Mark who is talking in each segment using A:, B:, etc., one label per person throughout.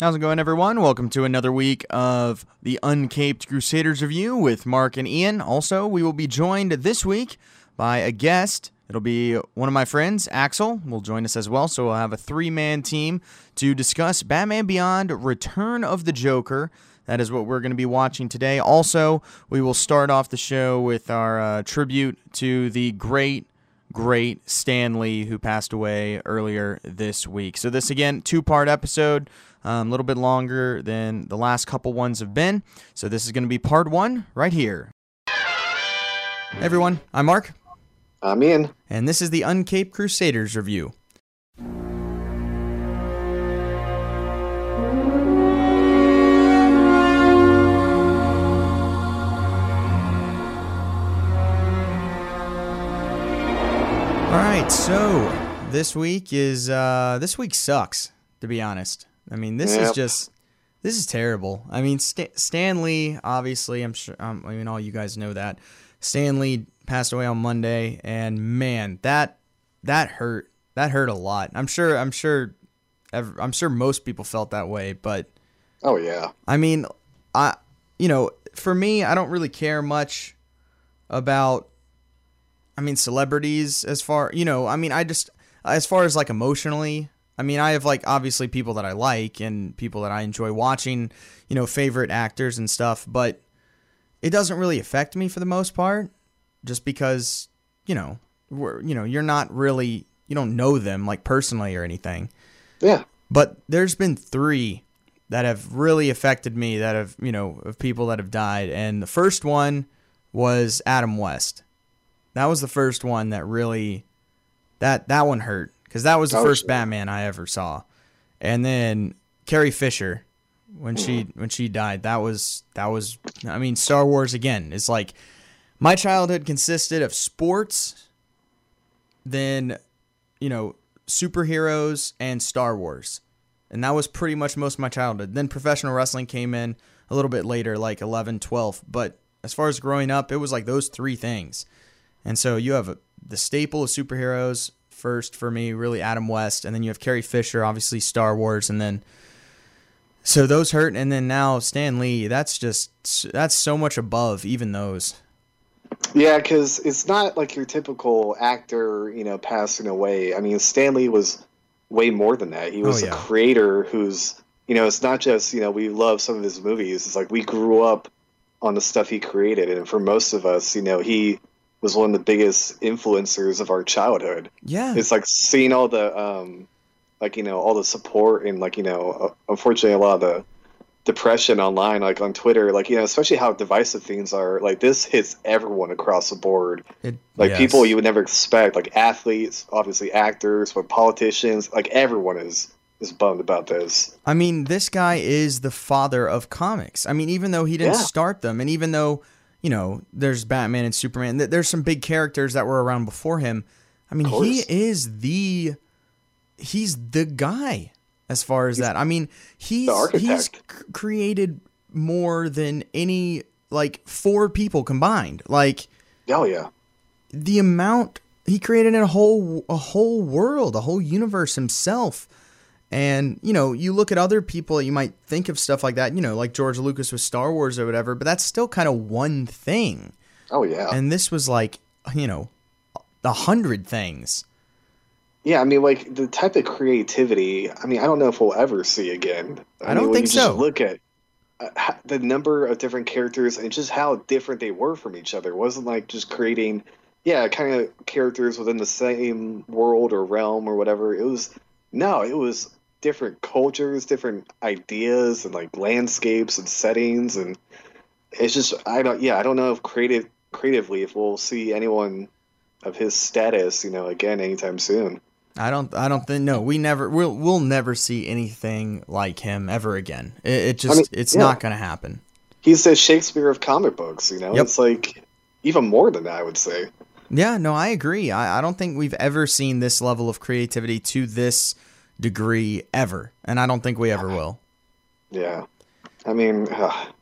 A: How's it going, everyone? Welcome to another week of the Uncaped Crusaders review with Mark and Ian. Also, we will be joined this week by a guest. It'll be one of my friends, Axel, will join us as well. So we'll have a three man team to discuss Batman Beyond Return of the Joker. That is what we're going to be watching today. Also, we will start off the show with our uh, tribute to the great, great Stan Lee, who passed away earlier this week. So, this again, two part episode, um, a little bit longer than the last couple ones have been. So, this is going to be part one right here. Hey everyone, I'm Mark.
B: I'm Ian.
A: And this is the Uncaped Crusaders review. All right, so this week is uh this week sucks to be honest. I mean, this is just this is terrible. I mean, St- Stan Lee, obviously, I'm sure. Um, I mean, all you guys know that Stan Lee passed away on Monday, and man, that that hurt. That hurt a lot. I'm sure. I'm sure. ev- I'm sure most people felt that way, but
B: Oh yeah.
A: I mean, I you know, for me, I don't really care much about I mean celebrities as far, you know, I mean, I just as far as like emotionally, I mean, I have like obviously people that I like and people that I enjoy watching, you know, favorite actors and stuff, but it doesn't really affect me for the most part just because, you know, we're, you know, you're not really you don't know them like personally or anything.
B: Yeah.
A: But there's been three that have really affected me that have, you know, of people that have died. And the first one was Adam West. That was the first one that really that that one hurt cuz that was the
B: Oh,
A: first
B: sure.
A: Batman I ever saw. And then Carrie Fisher when she mm-hmm. when she died, that was that was I mean Star Wars again. It's like my childhood consisted of sports then you know superheroes and Star Wars. And that was pretty much most of my childhood. Then professional wrestling came in a little bit later, like 11, 12. But as far as growing up, it was like those three things. And so you have a, the staple of superheroes first for me, really Adam West. And then you have Carrie Fisher, obviously Star Wars. And then, so those hurt. And then now Stan Lee, that's just, that's so much above even those.
B: Yeah, because it's not like your typical actor, you know, passing away. I mean, Stan Lee was way more than that. He oh, was
A: Oh, yeah.
B: a creator who's, you know, it's not just, you know, we love some of his movies. It's like we grew up on the stuff he created. And for most of us, you know, he was one of the biggest influencers of our childhood.
A: Yeah.
B: It's like seeing all the, um, like, you know, all the support and, like, you know, uh, unfortunately, a lot of the depression online, like on Twitter, like you know, especially how divisive things are. Like this hits everyone across the board.
A: It-
B: Like
A: yes.
B: people you would never expect, like athletes, obviously actors, but politicians, like everyone is is bummed about this.
A: I mean, this guy is the father of comics. I mean, even though he didn't
B: Yeah.
A: start them, and even though you know there's Batman and Superman, there's some big characters that were around before him. I mean, he is the he's the guy as far as that. I mean, he's he's created more than any like four people combined. Like
B: Oh yeah,
A: the amount he created a whole a whole world, a whole universe himself. And you know, you look at other people, you might think of stuff like that. You know, like George Lucas with Star Wars or whatever, but that's still kind of one thing.
B: oh yeah,
A: And this was like, you know, a hundred things.
B: yeah. I mean, like the type of creativity. I mean, I don't know if we'll ever see again.
A: I
B: mean,
A: don't
B: when
A: think so.
B: Look at uh, the number of different characters and just how different they were from each other. It wasn't like just creating, yeah, kind of characters within the same world or realm or whatever. It was no, it was different cultures, different ideas, and like landscapes and settings, and it's just I don't, yeah, I don't know if creative creatively if we'll see anyone of his status, you know, again anytime soon.
A: I don't. I don't think. No, we never. We'll. We'll never see anything like him ever again. It, it just.
B: mean,
A: it's
B: yeah.
A: not going to happen.
B: He's the Shakespeare of comic books, you know.
A: Yep.
B: It's like even more than that, I would say.
A: Yeah, no, I agree. I, I don't think we've ever seen this level of creativity to this degree ever, and I don't think we ever will.
B: Yeah, I mean, ugh.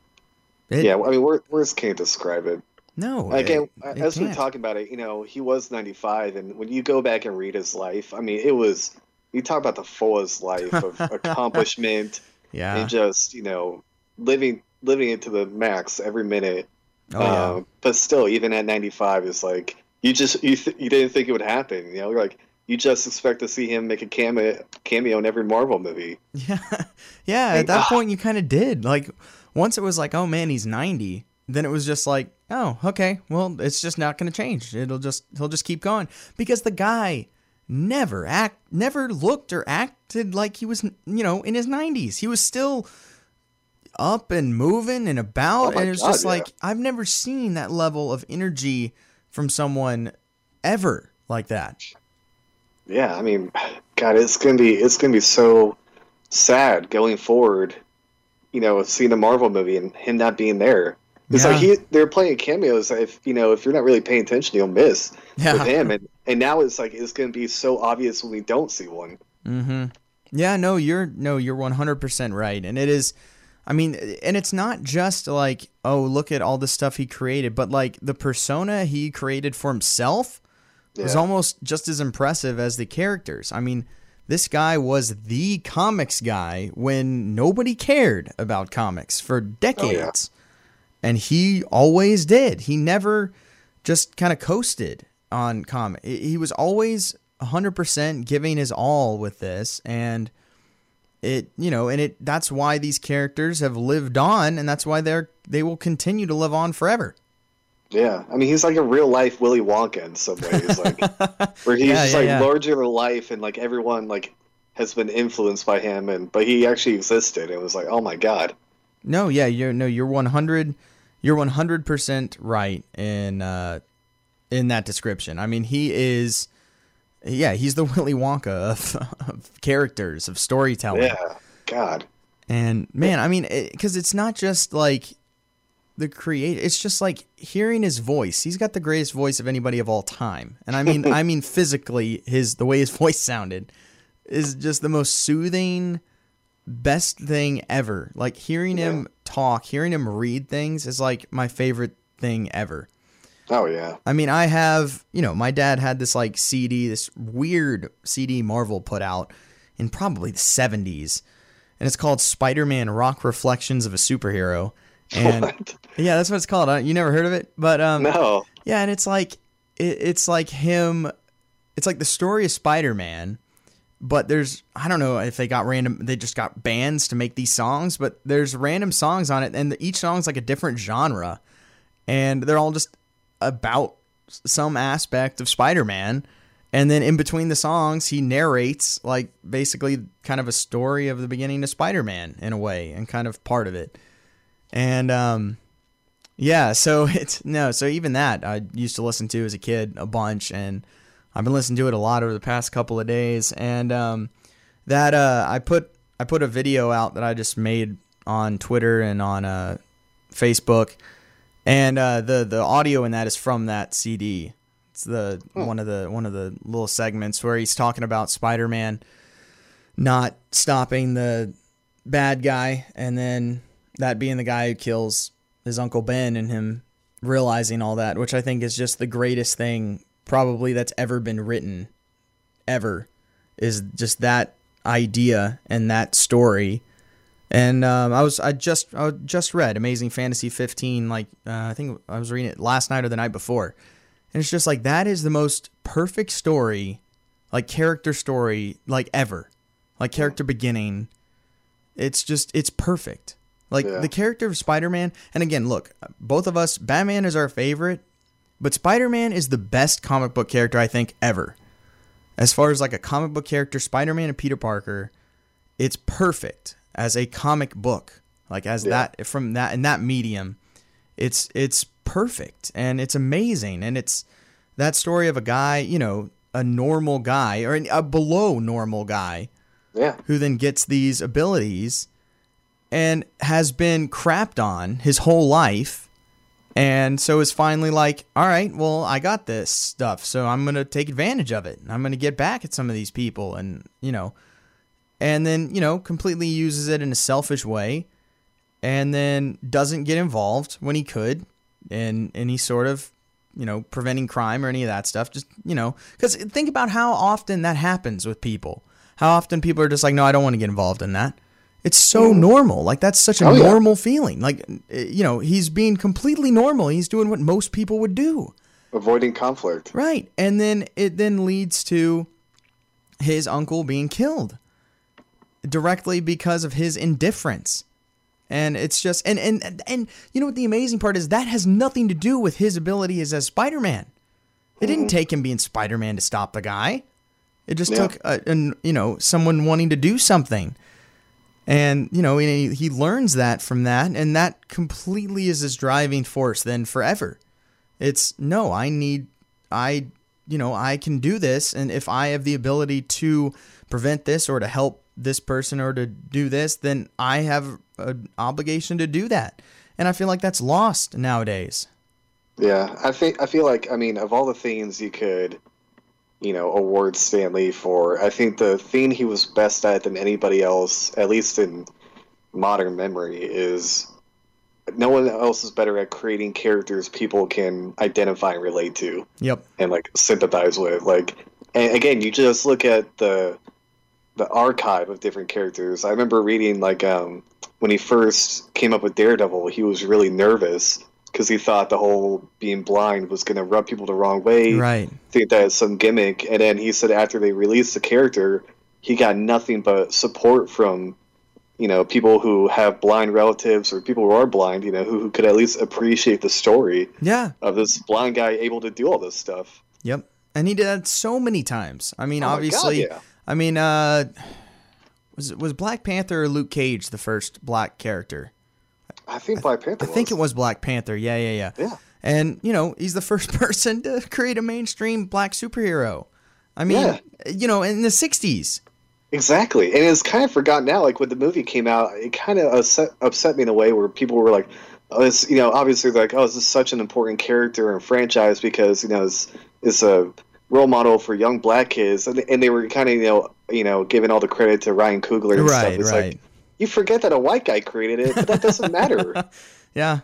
A: It-
B: yeah. I mean, wor- words can't describe it.
A: No.
B: Again,
A: it- it
B: as we're
A: can't.
B: talking about it, you know, he was 95, and when you go back and read his life, I mean, it was. You talk about the fullest life of accomplishment.
A: Yeah.
B: and just you know living living it to the max every minute.
A: Oh yeah.
B: Um, but still, even at 95, it's like you just you th- you didn't think it would happen. You know, like you just expect to see him make a cameo cameo in every Marvel movie.
A: Yeah, yeah. At that
B: ah.
A: point, you kind of did. Like, once it was like, oh man, he's ninety. Then it was just like, oh, okay. Well, it's just not going to change. It'll just he'll just keep going because the guy never act, never looked or acted like he was, you know, in his nineties. He was still up and moving and about,
B: Oh
A: and it's just
B: yeah.
A: like I've never seen that level of energy from someone ever like that.
B: Yeah, I mean, God, it's gonna be it's gonna be so sad going forward. You know, seeing a Marvel movie and him not being there. It's like he they're playing cameos. If you know, if you're not really paying attention, you'll miss
A: Yeah.
B: with him. And and now it's like it's gonna be so obvious when we don't see one.
A: Mm-hmm. Yeah, no, you're no, you're one hundred percent right, and it is. I mean, and it's not just like, oh, look at all the stuff he created, but like the persona he created for himself was almost just as impressive as the characters. I mean, this guy was the comics guy when nobody cared about comics for oh, decades. And he always did. He never just kind of coasted on comic. He he was always 100% giving his all with this and it, you know, and it that's why these characters have lived on and that's why they're they will continue to live on forever.
B: Yeah, I mean, he's like a real life Willy Wonka in some ways, like where he's
A: Yeah,
B: just
A: yeah,
B: like
A: yeah.
B: larger than life, and like everyone like has been influenced by him, and but he actually existed. It was like, oh my god.
A: No, yeah, you're no, you're one hundred, you're one hundred percent right in uh, in that description. I mean, he is, yeah, he's the Willy Wonka of, of characters of storytelling.
B: Yeah, God.
A: And man, I mean, because it's not just like the create. It's just like hearing his voice. He's got the greatest voice of anybody of all time. And I mean, I mean physically, his the way his voice sounded is just the most soothing, best thing ever. Like hearing him talk, hearing him read things is like my favorite thing ever.
B: Oh yeah.
A: I mean, I have, you know, my dad had this like CD, this weird CD Marvel put out in probably the 70s. And it's called Spider Man Rock Reflections of a Superhero. And
B: What?
A: yeah, that's what it's called. Uh, You never heard of it? But um,
B: No.
A: yeah, and it's like, it, it's like him, it's like the story of Spider Man. But there's, I don't know if they got random, they just got bands to make these songs, but there's random songs on it. And each song's like a different genre. And they're all just about some aspect of Spider-Man. And then in between the songs, he narrates like basically kind of a story of the beginning of Spider-Man in a way and kind of part of it. And um yeah, so it's no, so even that I used to listen to as a kid a bunch and I've been listening to it a lot over the past couple of days. And um that uh I put I put a video out that I just made on Twitter and on uh Facebook. And uh, the the audio in that is from that CD. It's the one of the one of the little segments where he's talking about Spider Man not stopping the bad guy, and then that being the guy who kills his uncle Ben, and him realizing all that, which I think is just the greatest thing probably that's ever been written, ever, is just that idea and that story. And um, I was I just I just read Amazing Fantasy 15 like uh, I think I was reading it last night or the night before, and it's just like that is the most perfect story, like character story like ever, like character beginning. It's just it's perfect. Like
B: Yeah.
A: the character of Spider-Man, and again, look, both of us, Batman is our favorite, but Spider-Man is the best comic book character I think ever. As far as like a comic book character, Spider-Man and Peter Parker, it's perfect as a comic book like as
B: Yeah.
A: that from that in that medium it's it's perfect and it's amazing and it's that story of a guy you know a normal guy or a below normal guy
B: Yeah.
A: who then gets these abilities and has been crapped on his whole life. And so is finally like all right well i got this stuff so i'm going to take advantage of it i'm going to get back at some of these people and you know. And then you know completely uses it in a selfish way and then doesn't get involved when he could in any sort of you know preventing crime or any of that stuff just you know. Because think about how often that happens with people. How often people are just like no i don't want to get involved in that It's so normal. Like that's such a
B: Oh, yeah.
A: normal feeling. Like uh, you know, he's being completely normal. He's doing what most people would do.
B: Avoiding conflict.
A: Right. And then it then leads to his uncle being killed directly because of his indifference. And it's just and and and you know what the amazing part is that has nothing to do with his ability as as Spider-Man. It didn't take him being Spider-Man to stop the guy. It just
B: Yeah.
A: took a, an, you know someone wanting to do something. And you know he, he learns that from that and that completely is his driving force then forever. It's no, I need I you know, I can do this and if I have the ability to prevent this or to help this person or to do this, then I have an obligation to do that. And I feel like that's lost nowadays.
B: Yeah, I think I feel like I mean of all the things you could, you know, award Stan Lee for, I think the thing he was best at than anybody else, at least in modern memory, is no one else is better at creating characters people can identify and relate to
A: Yep.
B: and like sympathize with. Like, and again, you just look at the the archive of different characters. I remember reading like um, when he first came up with Daredevil, he was really nervous because he thought the whole being blind was going to rub people the wrong way.
A: Right.
B: Think that it's some gimmick. And then he said after they released the character, he got nothing but support from you know people who have blind relatives or people who are blind. You know who, who could at least appreciate the story
A: Yeah.
B: of this blind guy able to do all this stuff.
A: Yep. And he did that so many times. I mean,
B: Oh my God,
A: obviously,
B: yeah.
A: I mean, uh, was was Black Panther or Luke Cage the first black character?
B: I think Black Panther.
A: I think it was Black Panther. Yeah, yeah, yeah.
B: Yeah.
A: And you know, he's the first person to create a mainstream black superhero. I mean,
B: Yeah.
A: you know, in the '60s.
B: Exactly, and it's kind of forgotten now. Like when the movie came out, it kind of upset, upset me in a way where people were like, "Oh, this," you know, obviously like, oh, this is such an important character and franchise because you know it's it's a role model for young black kids," and, and they were kind of you know you know giving all the credit to Ryan Coogler and stuff.
A: Right,
B: It's
A: right.
B: like you forget that a white guy created it, but that doesn't matter.
A: Yeah.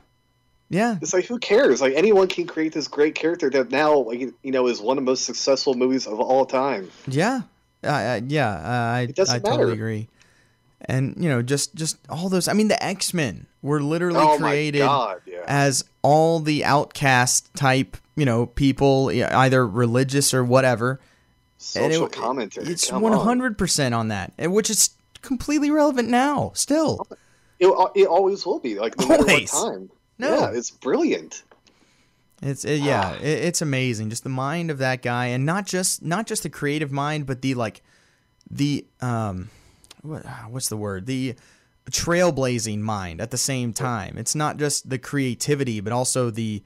A: Yeah.
B: It's like who cares? Like anyone can create this great character that now like you know is one of the most successful movies of all time.
A: Yeah, uh, uh, yeah, uh, I I totally agree. And you know, just just all those. I mean, the X Men were literally
B: oh
A: created
B: god! Yeah.
A: as all the outcast type, you know, people, either religious or whatever. And
B: Social
A: it-
B: commentary.
A: It's
B: come
A: hundred percent on that, and which is completely relevant now. Still,
B: It, it always will be like no
A: Always.
B: time.
A: No.
B: Yeah, it's brilliant.
A: It's it, yeah, it, it's amazing. Just the mind of that guy, and not just not just the creative mind, but the like, the um, what what's the word? The trailblazing mind at the same time. It's not just the creativity, but also the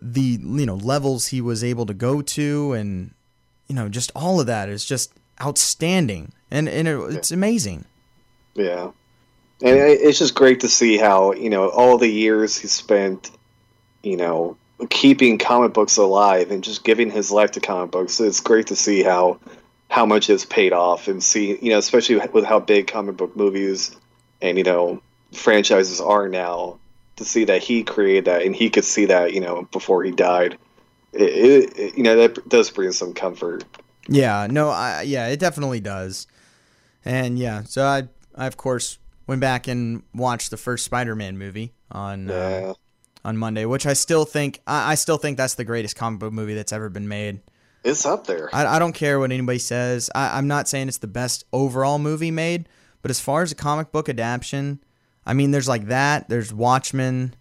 A: the you know levels he was able to go to, and you know just all of that is just outstanding, and and it, it's amazing.
B: Yeah, and it's just great to see how you know all the years he spent, you know, keeping comic books alive and just giving his life to comic books. It's great to see how how much it's paid off and see you know especially with how big comic book movies and you know franchises are now to see that he created that and he could see that you know before he died it, it, it- you know that does bring some comfort
A: Yeah, no, I, yeah, it definitely does. And yeah, so I, I of course went back and watched the first Spider-Man movie on
B: yeah
A: uh, on Monday, which I still think I, I still think that's the greatest comic book movie that's ever been made.
B: it's up there
A: I, I don't care what anybody says. I, I'm not saying it's the best overall movie made, but as far as a comic book adaptation, I mean, there's like that. There's Watchmen,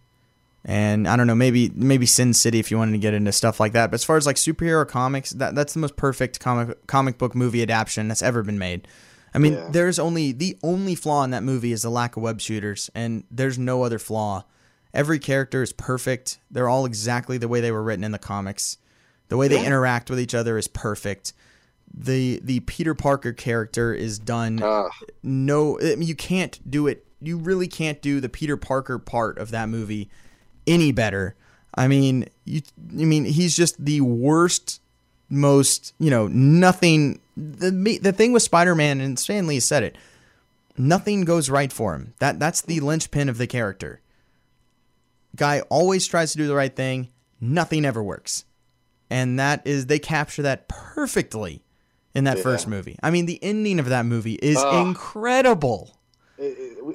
A: and I don't know, maybe maybe Sin City if you wanted to get into stuff like that. But as far as like superhero comics, that that's the most perfect comic comic book movie adaptation that's ever been made. I mean,
B: Yeah.
A: there's only the only flaw in that movie is the lack of web shooters, and there's no other flaw. Every character is perfect. They're all exactly the way they were written in the comics. The way they
B: Yeah.
A: interact with each other is perfect. The the Peter Parker character is done
B: Ah.
A: no I mean, you can't do it you really can't do the Peter Parker part of that movie any better. I mean, you I mean he's just the worst most, you know, nothing the the thing with Spider-Man and Stan Lee said it. Nothing goes right for him. That that's the linchpin of the character. Guy always tries to do the right thing, nothing ever works. And that is they capture that perfectly in that
B: Yeah.
A: first movie. I mean, the ending of that movie is incredible.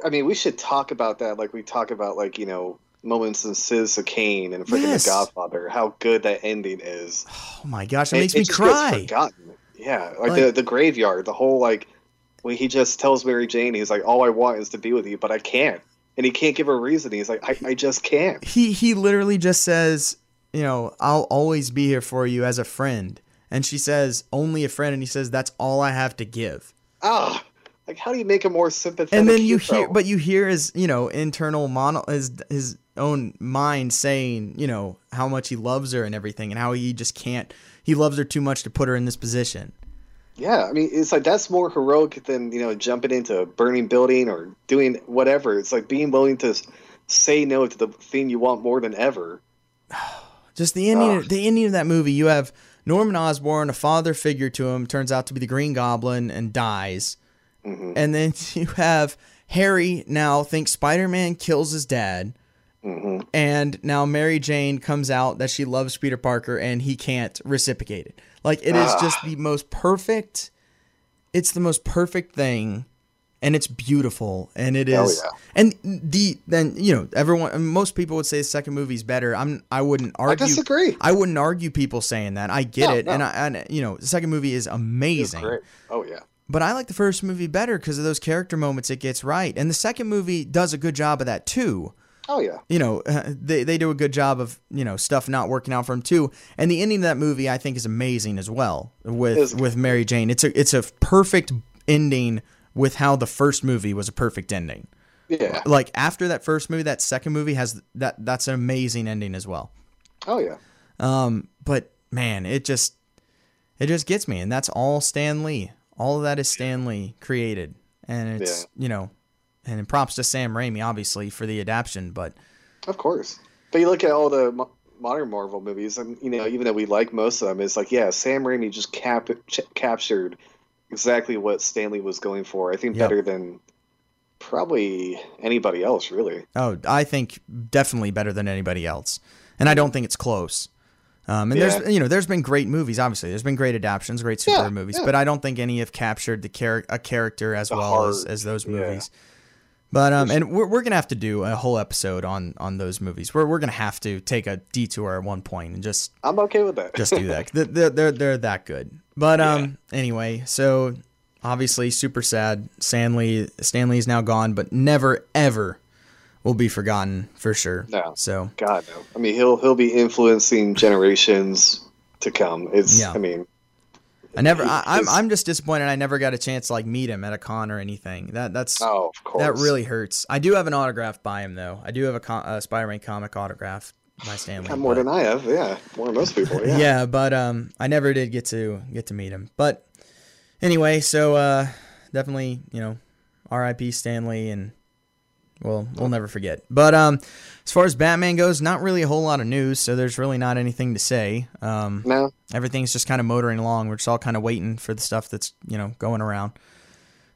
B: I mean, we should talk about that like we talk about like you know moments in Citizen Kane and freaking
A: Yes.
B: The Godfather. How good that ending is.
A: Oh my gosh, it,
B: It-
A: makes
B: it
A: me cry.
B: forgotten. Yeah, like,
A: Like-
B: the the graveyard, the whole like when he just tells Mary Jane, he's like, "All I want is to be with you, but I can't," and he can't give her a reason. He's like, "I, I just can't."
A: He he literally just says, you know, I'll always be here for you as a friend. And she says, only a friend. And he says, that's all I have to give.
B: Ah, like how do you make a more sympathetic?
A: and then you
B: hero?
A: hear but you hear his you know internal mono his his own mind saying you know how much he loves her and everything and how he just can't he loves her too much to put her in this position
B: Yeah, I mean, it's like that's more heroic than you know jumping into a burning building or doing whatever. It's like being willing to say no to the thing you want more than ever.
A: just the ending
B: Ugh.
A: the ending of that movie you have norman osborn a father figure to him turns out to be the green goblin and dies
B: Mhm.
A: and then you have harry now thinks spider-man kills his dad
B: hmm
A: and now Mary Jane comes out that she loves Peter Parker and he can't reciprocate it. Like it is
B: Ah.
A: just the most perfect it's the most perfect thing and it's beautiful and it is.
B: Yeah.
A: and the then you know everyone most people would say the second movie's better. I'm I wouldn't argue.
B: I disagree.
A: I wouldn't argue people saying that. I get
B: No,
A: it
B: no.
A: and I and you know the second movie is amazing.
B: Oh yeah.
A: But I like the first movie better because of those character moments it gets right. And the second movie does a good job of that too
B: Oh yeah.
A: you know, they, they do a good job of, you know, stuff not working out for him too. And the ending of that movie I think is amazing as well with with Mary Jane. It's a it's a perfect ending with how the first movie was a perfect ending.
B: Yeah.
A: Like after that first movie, that second movie has that that's an amazing ending as well.
B: Oh yeah.
A: Um, but man, it just it just gets me, and that's all Stan Lee. All of that is Stan Lee created, and it's you know, and props to Sam Raimi obviously for the adaptation, but
B: Of course. But you look at all the mo- modern Marvel movies, and you know, even though we like most of them, it's like, yeah, Sam Raimi just cap- ch- captured exactly what Stan Lee was going for. I think
A: Yep.
B: better than probably anybody else, really.
A: Oh, I think definitely better than anybody else, and I don't think it's close. Um, and
B: Yeah.
A: there's you know there's been great movies. Obviously, there's been great adaptations, great superhero
B: Yeah,
A: movies,
B: yeah.
A: but I don't think any have captured the char- a character as
B: The
A: well as,
B: heart,
A: as those movies. But um, and we're, we're gonna have to do a whole episode on on those movies. We're we're gonna have to take a detour at one point and just
B: I'm okay with that.
A: just do that. They're, they're they're they're that good. But um, anyway, so obviously super sad. Stan Lee Stanley is now gone, but never ever will be forgotten for sure.
B: No.
A: So
B: God no. I mean, he'll he'll be influencing generations to come. It's.
A: Yeah.
B: I mean,
A: I never. I, I'm I'm just disappointed. I never got a chance to like meet him at a con or anything. That that's
B: oh, of course.
A: that really hurts. I do have an autograph by him though. I do have a, con- a Spider-Man comic autograph by Stan Lee.
B: Got more
A: but-
B: than I have. Yeah, more than most people. Yeah.
A: yeah. but um, I never did get to get to meet him. But anyway, so uh, definitely, you know, R.I.P. Stan Lee, and well, we'll never forget. But um, as far as Batman goes, not really a whole lot of news, so there's really not anything to say. Um,
B: No.
A: everything's just kind of motoring along. We're just all kind of waiting for the stuff that's you know going around.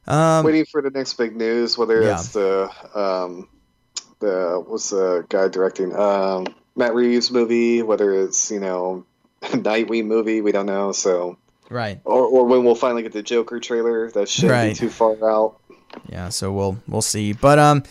A: Um,
B: waiting for the next big news, whether
A: Yeah.
B: it's the um, the what's the guy directing um, Matt Reeves movie, whether it's you know Nightwing movie, we don't know. So
A: right.
B: or, or when we'll finally get the Joker trailer, that shouldn't
A: Right.
B: be too far out.
A: Yeah, so we'll we'll see. But um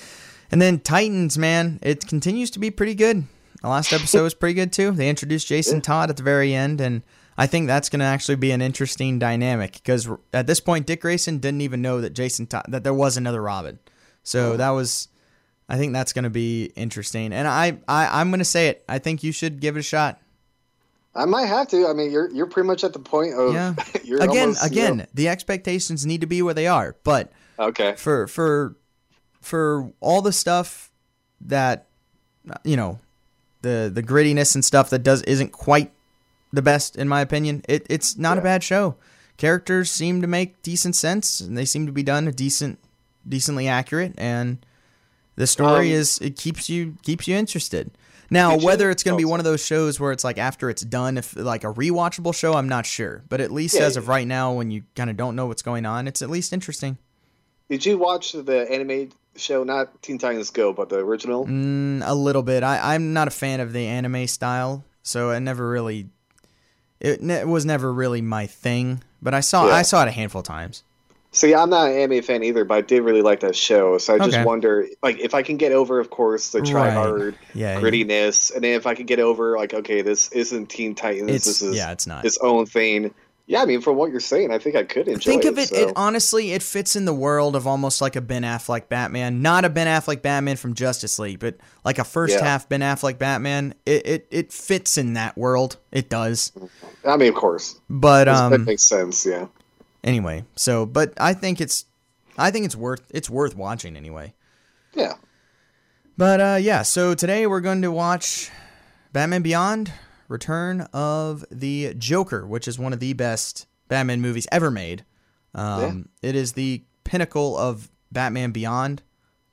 A: and then Titans, man, it continues to be pretty good. The last episode was pretty good too. They introduced Jason Todd at the very end and I think that's going to actually be an interesting dynamic because at this point Dick Grayson didn't even know that Jason Todd that there was another Robin. So
B: Oh.
A: that was I think that's going to be interesting. And I, I I'm going to say it. I think you should give it a shot.
B: I might have to. I mean, you're you're pretty much at the point of
A: Yeah.
B: you're
A: again,
B: almost, you
A: again,
B: know-
A: the expectations need to be where they are, but
B: okay.
A: for for for all the stuff that you know the the grittiness and stuff that does isn't quite the best in my opinion. It, it's not a bad show. Characters seem to make decent sense and they seem to be done a decent decently accurate and the story
B: Um,
A: is it keeps you keeps you interested. Now whether it's going to be one of those shows where it's like after it's done if like a rewatchable show i'm not sure. But at least
B: Yeah,
A: as of right now when you kind of don't know what's going on it's at least interesting.
B: Did you watch the anime show, not Teen Titans Go, but the original?
A: Mm, a little bit. I, I'm not a fan of the anime style, so it never really. It, ne- it was never really my thing, but I saw
B: Yeah.
A: I saw it a handful of times.
B: See, I'm not an anime fan either, but I did really like that show. So I just wonder, like, if I can get over, of course, the try
A: Right.
B: hard
A: Yeah,
B: grittiness, and then if I can get over, like, okay, this isn't Teen Titans,
A: it's
B: this is
A: yeah, it's not.
B: its own thing. Yeah, I mean, from what you're saying, I think I could enjoy it.
A: Think of it,
B: so-
A: it honestly, it fits in the world of almost like a Ben Affleck Batman, not a Ben Affleck Batman from Justice League, but like a first
B: Yeah.
A: half Ben Affleck Batman. It, it it fits in that world. It does.
B: I mean, of course,
A: But
B: that
A: um,
B: makes sense. Yeah,
A: anyway, so but I think it's, I think it's worth it's worth watching anyway.
B: yeah.
A: But uh, yeah, so today we're going to watch Batman Beyond: Return of the Joker, which is one of the best Batman movies ever made. Um, It is the pinnacle of Batman Beyond,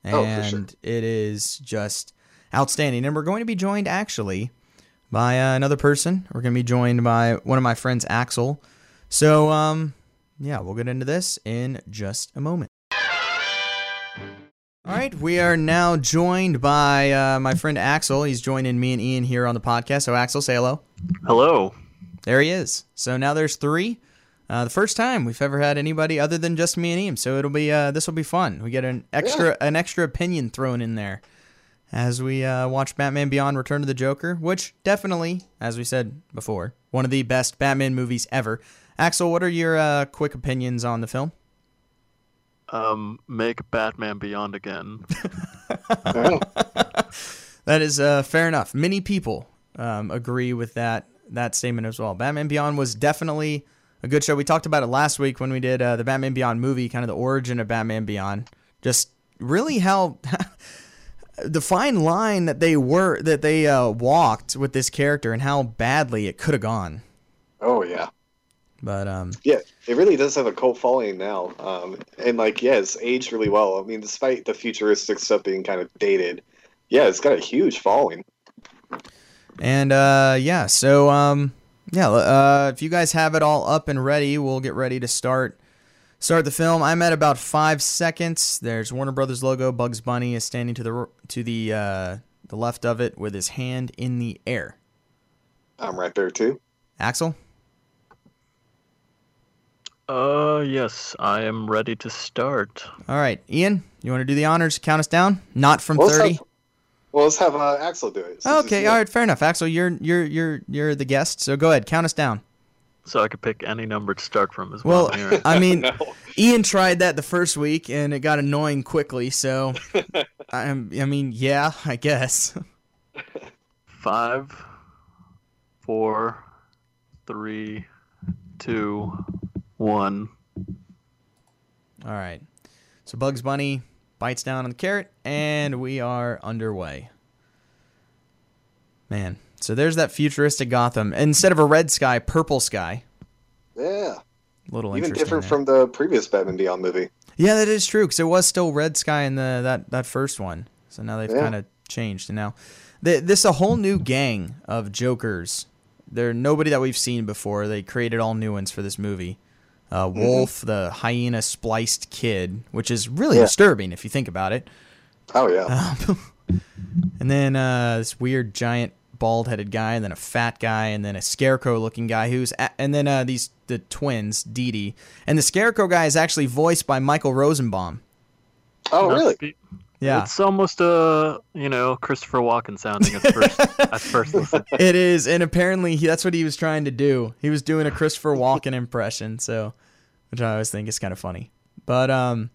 A: and
B: Oh, sure.
A: it is just outstanding. And we're going to be joined actually by uh, another person. We're going to be joined by one of my friends, Axel. So um, yeah, we'll get into this in just a moment. All right, we are now joined by uh, my friend Axel. He's joining me and Ian here on the podcast. So, Axel, say hello.
C: Hello.
A: There he is. So now there's three. Uh, the first time we've ever had anybody other than just me and Ian. So it'll be uh, this will be fun. We get an extra an extra opinion thrown in there as we uh, watch Batman Beyond: Return to the Joker, which definitely, as we said before, one of the best Batman movies ever. Axel, what are your uh, quick opinions on the film?
C: Um, make Batman Beyond again.
B: All right.
A: That is uh, fair enough. Many people um, agree with that that statement as well. Batman Beyond was definitely a good show. We talked about it last week when we did uh, the Batman Beyond movie, kind of the origin of Batman Beyond. Just really how the fine line that they were that they uh, walked with this character and how badly it could have gone.
B: Oh yeah,
A: But um,
B: yeah. It really does have a cult following now, um, and like, yeah, it's aged really well. I mean, despite the futuristic stuff being kind of dated, yeah, it's got a huge following.
A: And uh, yeah, so um, yeah, uh, if you guys have it all up and ready, we'll get ready to start start the film. I'm at about five seconds. There's Warner Brothers logo. Bugs Bunny is standing to the to the uh, the left of it with his hand in the air.
B: I'm right there too.
A: Axel,
C: Uh, yes, I am ready to start.
A: all right, Ian, you want to do the honors? Count us down. Not from
B: Well, let's
A: thirty.
B: have, well, let's have uh, Axel do it. since
A: Okay,
B: he's
A: all
B: here.
A: right, fair enough. Axel, you're you're you're you're the guest, so go ahead, count us down.
C: So I could pick any number to start from as
A: Well,
C: well.
A: I mean,
B: No.
A: Ian tried that the first week and it got annoying quickly. So, I, I mean, yeah, I guess.
C: Five, four, three, two, one.
A: All right. So Bugs Bunny bites down on the carrot, and we are underway. Man, so there's that futuristic Gotham. Instead of a red sky, purple sky.
B: Yeah,
A: little
B: even
A: interesting.
B: different
A: there.
B: from the previous Batman Beyond movie.
A: Yeah, that is true because it was still red sky in the that that first one. So now they've
B: Yeah.
A: kind of changed, and now th this a whole new gang of Jokers. They're nobody that we've seen before. They created all new ones for this movie. Uh,
B: Mm-hmm.
A: Woof, the hyena spliced kid, which is really
B: Yeah.
A: disturbing if you think about it.
B: Oh yeah,
A: Um, and then uh, this weird giant bald headed guy, and then a fat guy, and then a scarecrow looking guy who's a- and then uh, these the twins, Dee Dee, and the scarecrow guy is actually voiced by Michael Rosenbaum.
B: oh really?
A: Yeah,
C: It's almost uh, you know, Christopher Walken sounding at first. at first listen.
A: it is, and apparently he, that's what he was trying to do. He was doing a Christopher Walken impression, so which I always think is kind of funny. But um,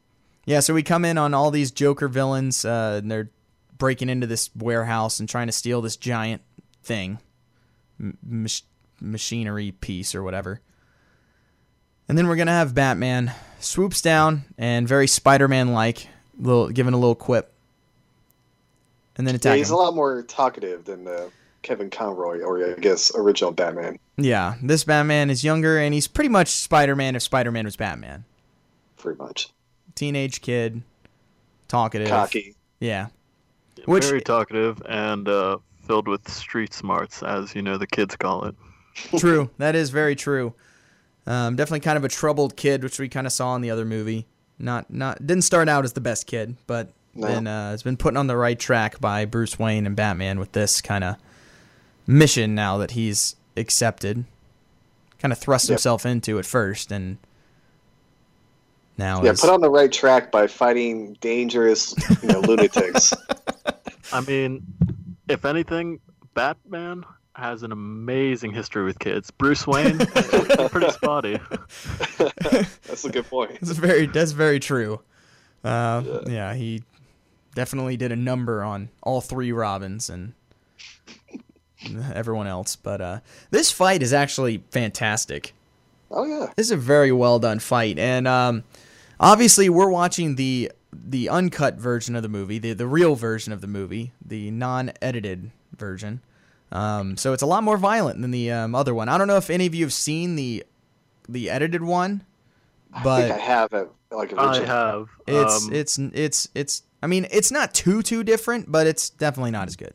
A: yeah, so we come in on all these Joker villains, uh, and they're breaking into this warehouse and trying to steal this giant thing, m- mach- machinery piece or whatever. And then we're gonna have Batman swoops down and very Spider-Man like, little giving a little quip, and then
B: Yeah,
A: attack
B: he's
A: him.
B: a lot more talkative than the Kevin Conroy, or I guess original Batman,
A: Yeah, this Batman is younger and he's pretty much Spider-Man if Spider-Man was Batman.
B: pretty much.
A: Teenage kid, talkative.
B: Cocky.
A: Yeah. Which-
C: Very talkative and uh, filled with street smarts, as you know the kids call it.
A: True. that is very true. Um, definitely kind of a troubled kid, which we kind of saw in the other movie. Not not didn't start out as the best kid, but
B: No.
A: then uh, has been put on the right track by Bruce Wayne and Batman with this kind of mission now that he's accepted. Kind of thrust
B: Yep.
A: himself into at first, and now
B: Yeah,
A: is
B: put on the right track by fighting dangerous, you know, lunatics.
C: I mean, if anything, Batman has an amazing history with kids. Bruce Wayne, pretty spotty.
B: That's a good point.
A: That's very that's very true. Uh, yeah. he definitely did a number on all three Robins and everyone else. But uh, this fight is actually fantastic.
B: Oh yeah.
A: This is a very well done fight, and um, obviously we're watching the the uncut version of the movie, the the real version of the movie, the non edited version. Um, so it's a lot more violent than the um, other one. I don't know if any of you have seen the the edited one,
B: I
A: but
B: think I have it. Like
C: I have.
A: it's
C: um,
A: it's it's it's. I mean, it's not too too different, but it's definitely not as good.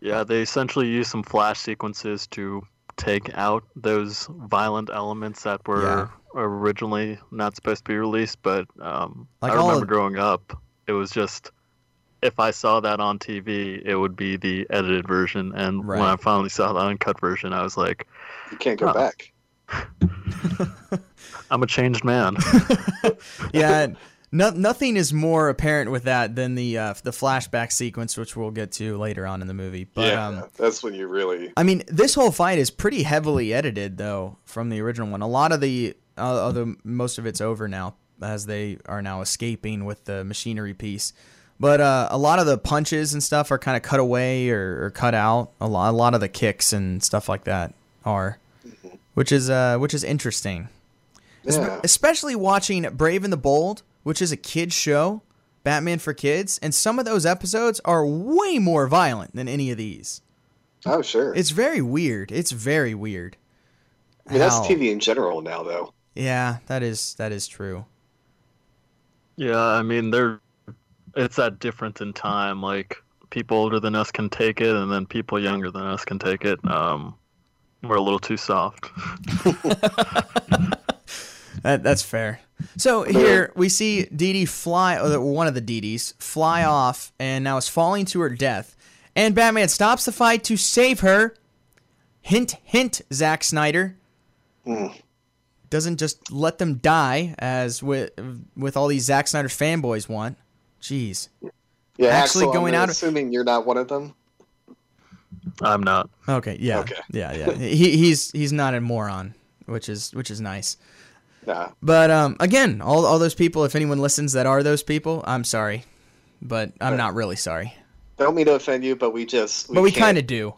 C: Yeah, they essentially use some flash sequences to take out those violent elements that were
A: Yeah.
C: originally not supposed to be released. But um,
A: Like
C: I remember
A: of-
C: growing up, it was just if I saw that on TV, it would be the edited version. And when I finally saw the uncut version, I was like,
B: You can't go
C: Huh.
B: back.
C: I'm a changed man.
A: yeah, no, nothing is more apparent with that than the uh, the flashback sequence, which we'll get to later on in the movie. But
B: yeah,
A: um,
B: that's when you really.
A: I mean, this whole fight is pretty heavily edited though from the original one. A lot of the uh, other most of it's over now as they are now escaping with the machinery piece. But uh, a lot of the punches and stuff are kind of cut away or, or cut out. A lot, a lot of the kicks and stuff like that are, which is uh, which is interesting.
B: Yeah.
A: Especially watching Brave and the Bold, which is a kids show, Batman for kids, and some of those episodes are way more violent than any of these.
B: Oh sure.
A: It's very weird. It's very weird.
B: I mean, that's TV in general now, though.
A: Yeah, that is that is true.
C: Yeah, I mean, they're it's that difference in time. Like people older than us can take it, and then people younger than us can take it. Um, we're a little too soft.
A: That that's fair. So here we see Dee Dee fly, or one of the Dee Dees fly off, and now is falling to her death. And Batman stops the fight to save her. Hint, hint, Zack Snyder.
B: Hmm.
A: Doesn't just let them die as with with all these Zack Snyder fanboys want. Jeez.
B: Yeah,
A: Actually
B: Axel,
A: going
B: I'm
A: out-
B: Assuming you're not one of them.
C: I'm not.
A: Okay, yeah,
B: Okay.
A: yeah, yeah. He, he's he's not a moron, which is which is nice.
B: Nah.
A: But um, again, all all those people, if anyone listens that are those people, I'm sorry, but I'm not really sorry.
B: Don't mean to offend you, but we just.
A: but we kind of do,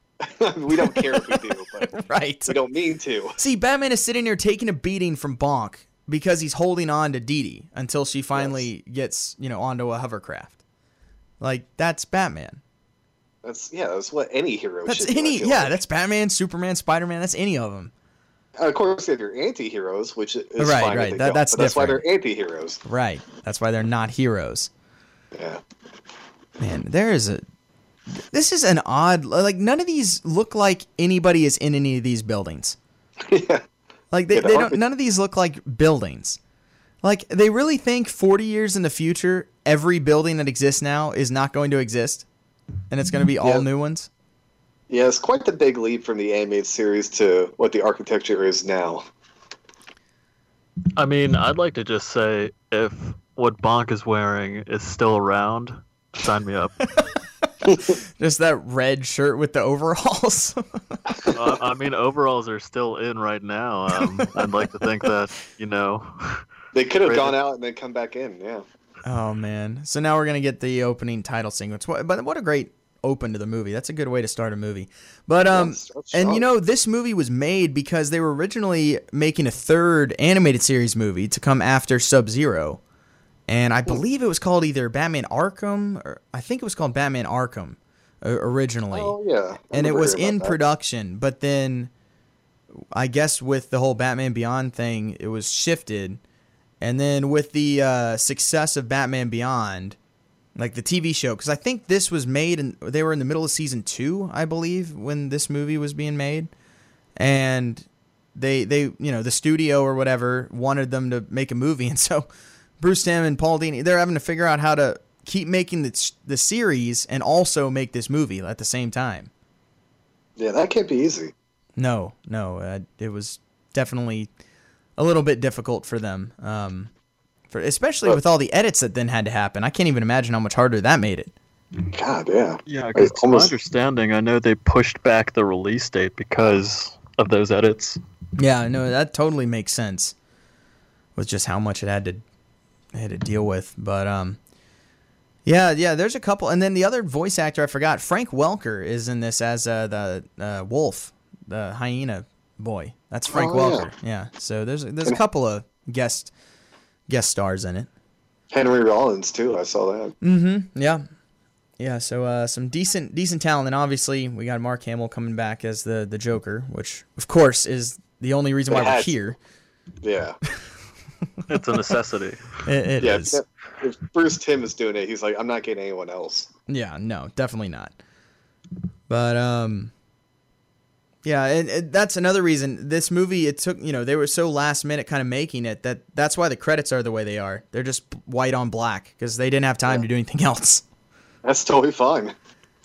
B: we don't care if we do, but
A: right?
B: we don't mean to.
A: See, Batman is sitting here taking a beating from Bonk because he's holding on to Dee Dee until she finally gets, you know, onto a hovercraft. Like that's Batman.
B: That's yeah. That's what any hero.
A: That's
B: should do,
A: any
B: feel
A: yeah.
B: like.
A: That's Batman, Superman, Spider Man. That's any of them.
B: And uh, of course, they are anti-heroes, which is
A: Right,
B: fine.
A: right, that- that's
B: that's why they're anti-heroes.
A: Right. That's why they're not heroes.
B: Yeah.
A: Man, there is a. This is an odd. Like none of these look like anybody is in any of these buildings.
B: yeah.
A: Like they, they don't. None of these look like buildings. Like they really think forty years in the future, every building that exists now is not going to exist, and it's going to be all
B: Yeah.
A: new ones.
B: Yeah, it's quite the big leap from the animated series to what the architecture is now.
C: I mean, I'd like to just say if what Bonk is wearing is still around, sign me up.
A: Just that red shirt with the overalls.
C: uh, I mean, overalls are still in right now. Um, I'd like to think that you know.
B: They could have gone out and then come back in. Yeah.
A: oh man! So now we're gonna get the opening title sequence. What, but what a great open to the movie. That's a good way to start a movie. But um,
B: That's- that's
A: and you know, this movie was made because they were originally making a third animated series movie to come after Sub Zero, and I believe it was called either Batman Arkham or I think it was called Batman Arkham uh, originally.
B: Oh yeah.
A: And it was in
B: that.
A: production, but then I guess with the whole Batman Beyond thing, it was shifted. And then with the uh, success of Batman Beyond, like the TV show, because I think this was made and they were in the middle of season two, I believe, when this movie was being made, and they they you know the studio or whatever wanted them to make a movie, and so Bruce Timm and Paul Dini they're having to figure out how to keep making the the series and also make this movie at the same time.
B: Yeah, that can't be easy.
A: No, no, uh, it was definitely a little bit difficult for them. Um, for especially with all the edits that then had to happen. I can't even imagine how much harder that made it.
B: God, yeah.
C: Yeah,
B: Like,
C: because to my understanding, I know they pushed back the release date because of those edits.
A: Yeah, no, that totally makes sense. With just how much it had to had to deal with, but um, yeah, yeah. There's a couple, and then the other voice actor I forgot, Frank Welker, is in this as uh, the uh, Woof, the hyena boy. That's Frank
B: Oh.
A: Welker. Yeah. So there's there's a couple of guest guest stars in it.
B: Henry Rollins too. I saw that.
A: Mm-hmm. Yeah. Yeah, so uh, some decent decent talent, and obviously we got Mark Hamill coming back as the the Joker, which of course is the only reason why we're here.
B: Yeah,
C: It's a necessity.
A: It, it
B: yeah.
A: is.
B: If, if Bruce Timm is doing it, he's like, I'm not getting anyone else.
A: Yeah, no, definitely not. But um, yeah, and, and that's another reason this movie. It took you know they were so last minute kind of making it that that's why the credits are the way they are. They're just white on black because they didn't have time to do anything else.
B: That's totally fine.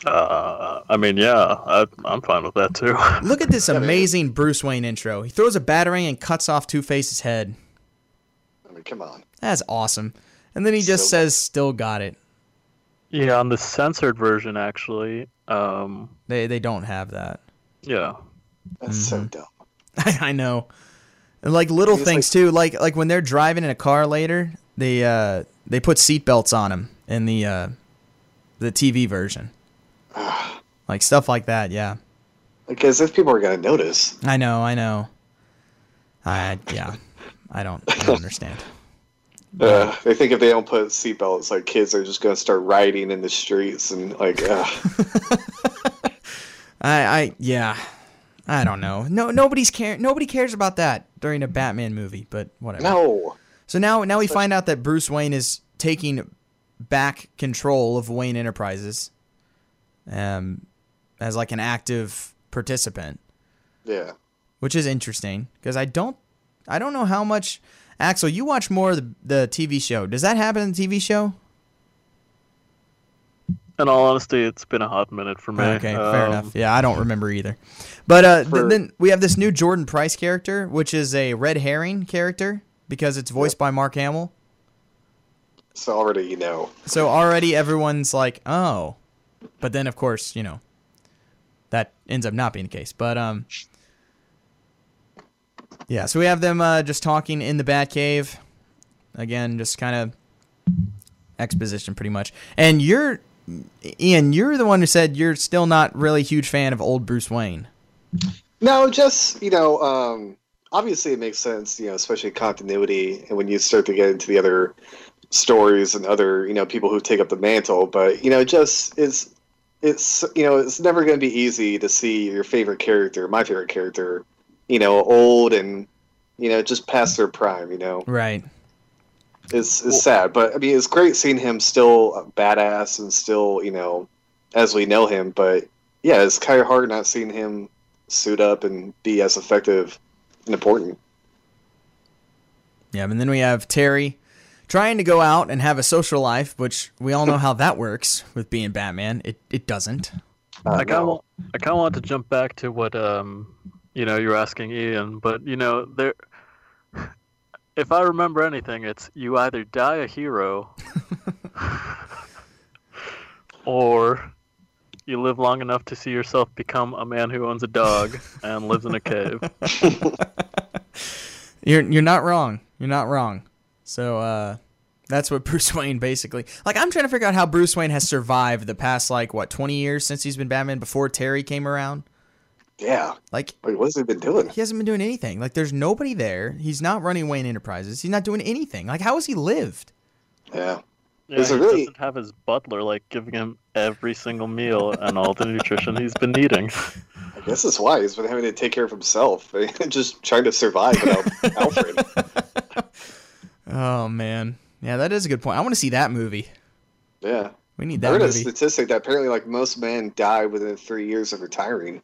C: Uh, I mean, yeah, I, I'm fine with that too.
A: Look at this amazing Bruce Wayne intro. He throws a batarang and cuts off Two Face's head.
B: I mean, come on.
A: That's awesome. And then he just
B: So-
A: says, "Still got it."
C: yeah, on the censored version, actually, um,
A: They they don't have that.
C: yeah,
B: That's so dumb.
A: I know. And like little
B: He's
A: things too, like like when they're driving in a car later, they uh they put seatbelts on them in the uh the TV version. like stuff like that, yeah.
B: because if people are gonna notice.
A: I know, I know. I yeah. I don't, I don't understand.
B: Uh, they think if they don't put seatbelts, like kids are just gonna start riding in the streets and like, uh,
A: I I yeah. I don't know. No nobody's care nobody cares about that during a Batman movie, but whatever.
B: no.
A: So now, now we find out that Bruce Wayne is taking back control of Wayne Enterprises, um, as like an active participant,
B: Yeah.
A: which is interesting because I don't, I don't know how much. Axel, you watch more of the, the TV show. Does that happen in the TV show?
C: in all honesty, it's been a hot minute for me.
A: Okay, fair
C: Um,
A: enough. Yeah, I don't remember either. But uh, th- then we have this new Jordan Price character, which is a red herring character because it's voiced by Mark Hamill.
B: So already you know.
A: So already everyone's like, oh. But then of course, you know, that ends up not being the case. But um Yeah, so we have them uh, just talking in the Batcave. Again, just kind of exposition pretty much. And you're Ian, you're the one who said you're still not really a huge fan of old Bruce Wayne.
B: No, just you know, um, obviously it makes sense, you know, especially continuity, and when you start to get into the other stories and other, you know, people who take up the mantle. But you know, just it's it's you know, it's never going to be easy to see your favorite character, my favorite character, you know, old and you know, just past their prime. You know,
A: Right.
B: it's it's sad, but I mean, it's great seeing him still badass and still, you know, as we know him. But yeah, it's kind of hard not seeing him suit up and be as effective and important.
A: Yeah, and then we have Terry trying to go out and have a social life, which we all know how that works with being Batman. It it doesn't.
B: Uh,
C: I kind of want, I kind of want to jump back to what um you know you're asking Ian, but you know there. If I remember anything, it's you either die a hero, or you live long enough to see yourself become a man who owns a dog and lives in a cave.
A: You're you're not wrong. You're not wrong. So uh that's what Bruce Wayne basically like I'm trying to figure out how Bruce Wayne has survived the past like what 20 years since he's been Batman before Terry came around.
B: Yeah.
A: Like
B: Like, what has he been doing?
A: he hasn't been doing anything. Like there's nobody there. He's not running Wayne Enterprises. He's not doing anything. Like how has he lived?
B: Yeah.
C: Yeah,
B: Is
C: he
B: it really-
C: doesn't have his butler like giving him every single meal and all the nutrition he's been needing.
B: I guess that's why he's been having to take care of himself, just trying to survive without Alfred.
A: Oh man. Yeah, that is a good point. I want to see that movie.
B: Yeah.
A: We need that.
B: I
A: heard
B: read a statistic that apparently, like, most men die within three years of retiring.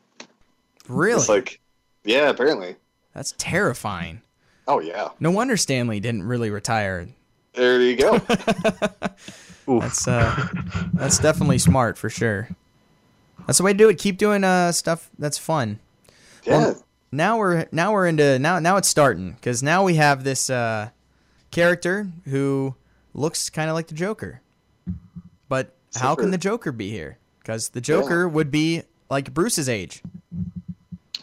A: Really?
B: It's like, yeah, apparently.
A: That's terrifying.
B: Oh, yeah.
A: No wonder Stan Lee didn't really retire.
B: There you go.
A: That's uh that's definitely smart for sure. That's the way to do it. Keep doing uh stuff that's fun.
B: Yeah.
A: Well, now we're now we're into now now it's starting because now we have this uh, character who looks kind of like the Joker, but how can the Joker be here? Because the Joker would be like Bruce's age.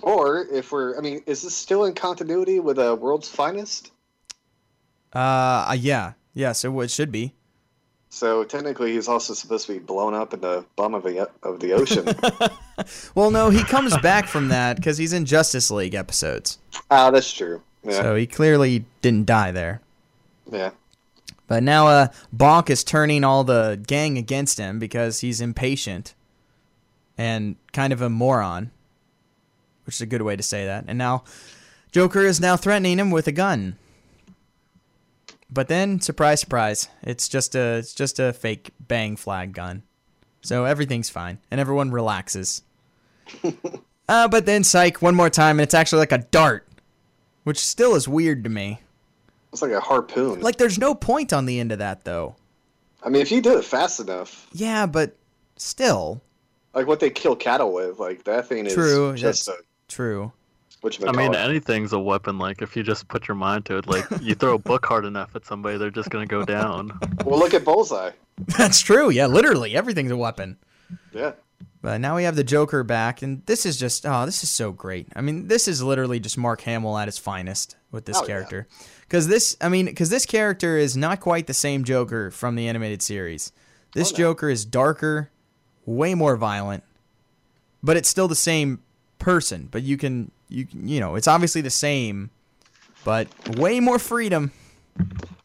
B: Or if we're, I mean, is this still in continuity with uh, World's Finest?
A: Uh, uh, yeah, yeah. So it should be.
B: So technically, he's also supposed to be blown up in the bum of the of the ocean.
A: Well, no, he comes back from that because he's in Justice League episodes.
B: ah, that's true. Yeah,
A: So he clearly didn't die there.
B: yeah.
A: But now uh, Bonk is turning all the gang against him because he's impatient and kind of a moron, which is a good way to say that. And now Joker is now threatening him with a gun. But then, surprise, surprise, it's just a it's just a fake bang flag gun. So everything's fine, and everyone relaxes. uh, but then, psych, one more time, and it's actually like a dart, which still is weird to me.
B: It's like a harpoon.
A: Like, there's no point on the end of that, though.
B: I mean, if you do it fast enough,
A: Yeah, but still
B: like what they kill cattle with, like that thing is
A: True,
B: just a
A: true.
B: which
C: I mean, anything's a weapon. Like if you just put your mind to it, like you throw a book hard enough at somebody, they're just gonna go down.
B: well, look at Bullseye.
A: That's true. Yeah, literally everything's a weapon.
B: Yeah,
A: But now we have the Joker back, and this is just oh, this is so great. I mean, this is literally just Mark Hamill at his finest with this
B: Oh, yeah.
A: character. Because this, I mean, because this character is not quite the same Joker from the animated series. This
B: Oh, no.
A: Joker is darker, way more violent, but it's still the same person. But you can, you you know, it's obviously the same, but way more freedom.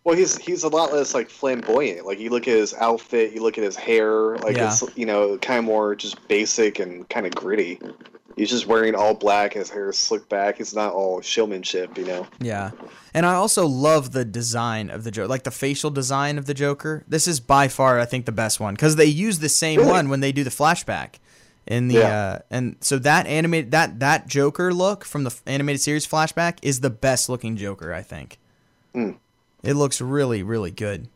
B: well, he's he's a lot less like flamboyant. Like you look at his outfit, you look at his hair, like
A: Yeah.
B: it's you know kind of more just basic and kind of gritty. He's just wearing all black, his hair is slicked back. It's not all showmanship, you know.
A: Yeah. And I also love the design of the Joker, like the facial design of the Joker. This is by far, I think, the best one because they use the same
B: Really?
A: one when they do the flashback. In the
B: Yeah.
A: uh, and so that animated that that Joker look from the animated series flashback is the best looking Joker, I think.
B: Hmm.
A: It looks really really good.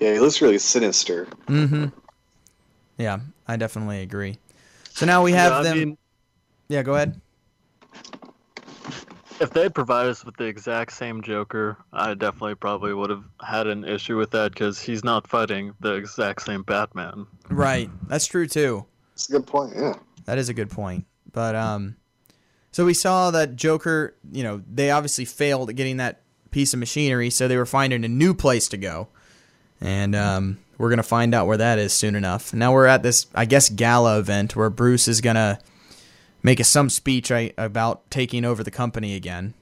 B: Yeah, he looks really sinister.
A: Mm-hmm. Yeah, I definitely agree. So now we have
C: Yeah,
A: them.
C: mean,
A: yeah, go ahead.
C: if they'd provided us with the exact same Joker, I definitely probably would have had an issue with that because he's not fighting the exact same Batman.
A: Right, that's true too.
B: It's a good point. Yeah.
A: That is a good point. But um, so we saw that Joker. You know, they obviously failed at getting that piece of machinery, so they were finding a new place to go, and um, we're gonna find out where that is soon enough. Now we're at this, I guess, gala event where Bruce is gonna make a, some speech I, about taking over the company again.